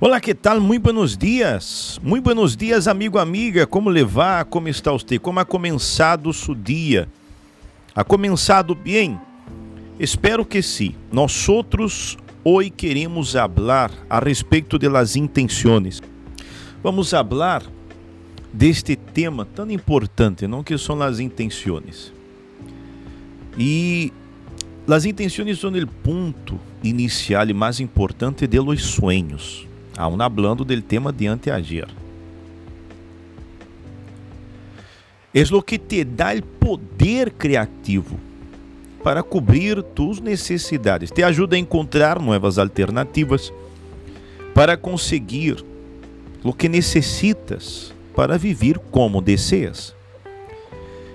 Olá, que tal? Muito buenos dias. Muito buenos dias, amigo, amiga. Como levar? Como está você? Como ha começado o dia? Ha começado bem? Espero que sim. Nós outros hoje queremos falar a respeito de las intenções. Vamos falar deste tema tão importante, não que são as intenções. E as intenções são o ponto inicial e mais importante de los sueños aún hablando del tema de anteayer. Es lo que te dá o poder criativo para cobrir tus necessidades, te ajuda a encontrar novas alternativas para conseguir o que necessitas para viver como deseas.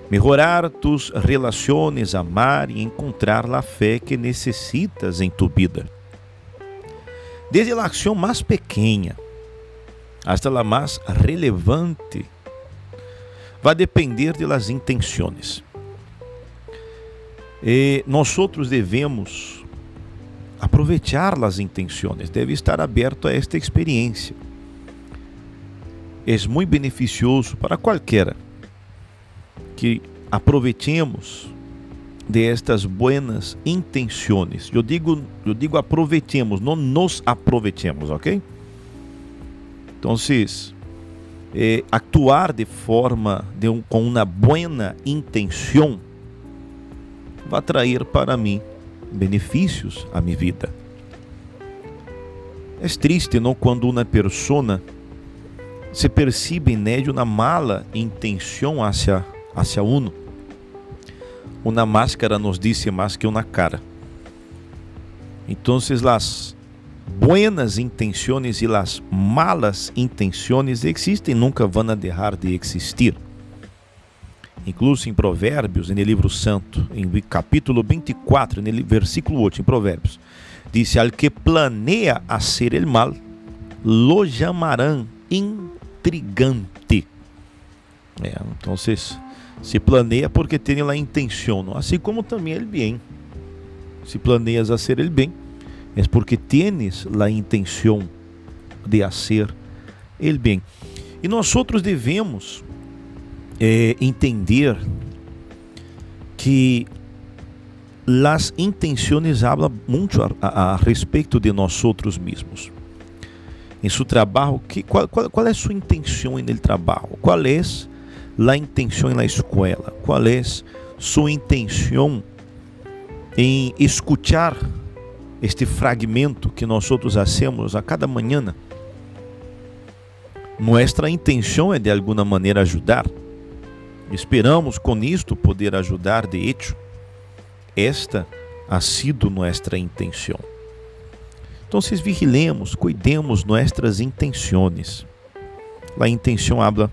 Melhorar tus relações, amar e encontrar a fé que necessitas em tu vida desde a ação mais pequena hasta a mais relevante, vai depender de las intenções. E nós outros devemos aproveitar as intenções, deve estar aberto a esta experiência. É muito beneficioso para qualquer que aproveitemos de estas buenas intenções. Eu digo, eu digo aproveitemos, não nos aproveitemos, ok? Então, eh, actuar de forma de um, com uma buena intenção vai trazer para mim benefícios a minha vida. É triste, não, quando uma pessoa se percebe né, de uma mala intenção hacia hacia uno uma máscara nos dice mais que uma cara. Então, as buenas intenções e as malas intenções existem, nunca vão a deixar de existir. Incluso em Provérbios, no livro santo, em capítulo 24, no versículo 8, em Provérbios, diz: Al que planeia ser el mal, lo llamarán intrigante. É, então, se planeia porque tem a intenção, assim como também el bem. Se planeias ser el bem, é porque tienes a intenção de fazer el bem. E nós outros devemos é, entender que as intenções falam muito a, a, a, respeito de nós outros mesmos. Em seu trabalho, que, qual, qual, qual é sua intenção no trabalho? Qual é la intenção na escola? Qual é sua intenção em escutar este fragmento que nós outros hacemos a cada manhã? Nossa intenção é de alguma maneira ajudar. Esperamos com isto poder ajudar de hecho. Esta ha sido nossa intenção. Então, vigilemos, cuidemos nossas intenções. A intenção habla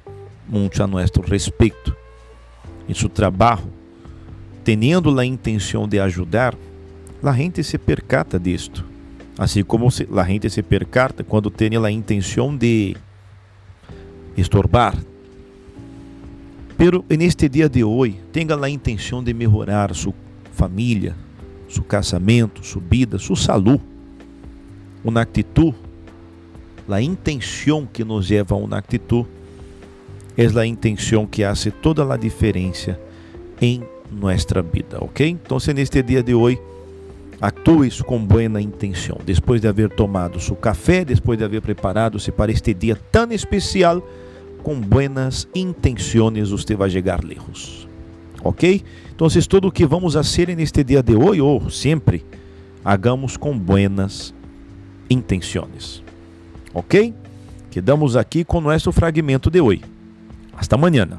muito a nosso respeito. Em seu trabalho, tendo a intenção de ajudar, a gente se percata disto. Assim como a gente se percata quando tem a intenção de estorbar. Pero neste dia de hoje, tenha a intenção de melhorar sua família, seu casamento, sua vida, sua saúde. Uma atitude, a intenção que nos leva a uma atitude es la intención que hace toda la diferencia en nuestra vida, ¿ok? Entonces, en este día de hoy, actúes com buena intenção. Depois de haver tomado seu café, depois de haver preparado-se para este dia tão especial, com buenas intenções, você vai chegar lejos. Ok? Então, tudo o que vamos fazer neste dia de hoje, ou sempre, hagamos com buenas intenções. Ok? Quedamos aqui com nosso fragmento de hoje. Hasta mañana.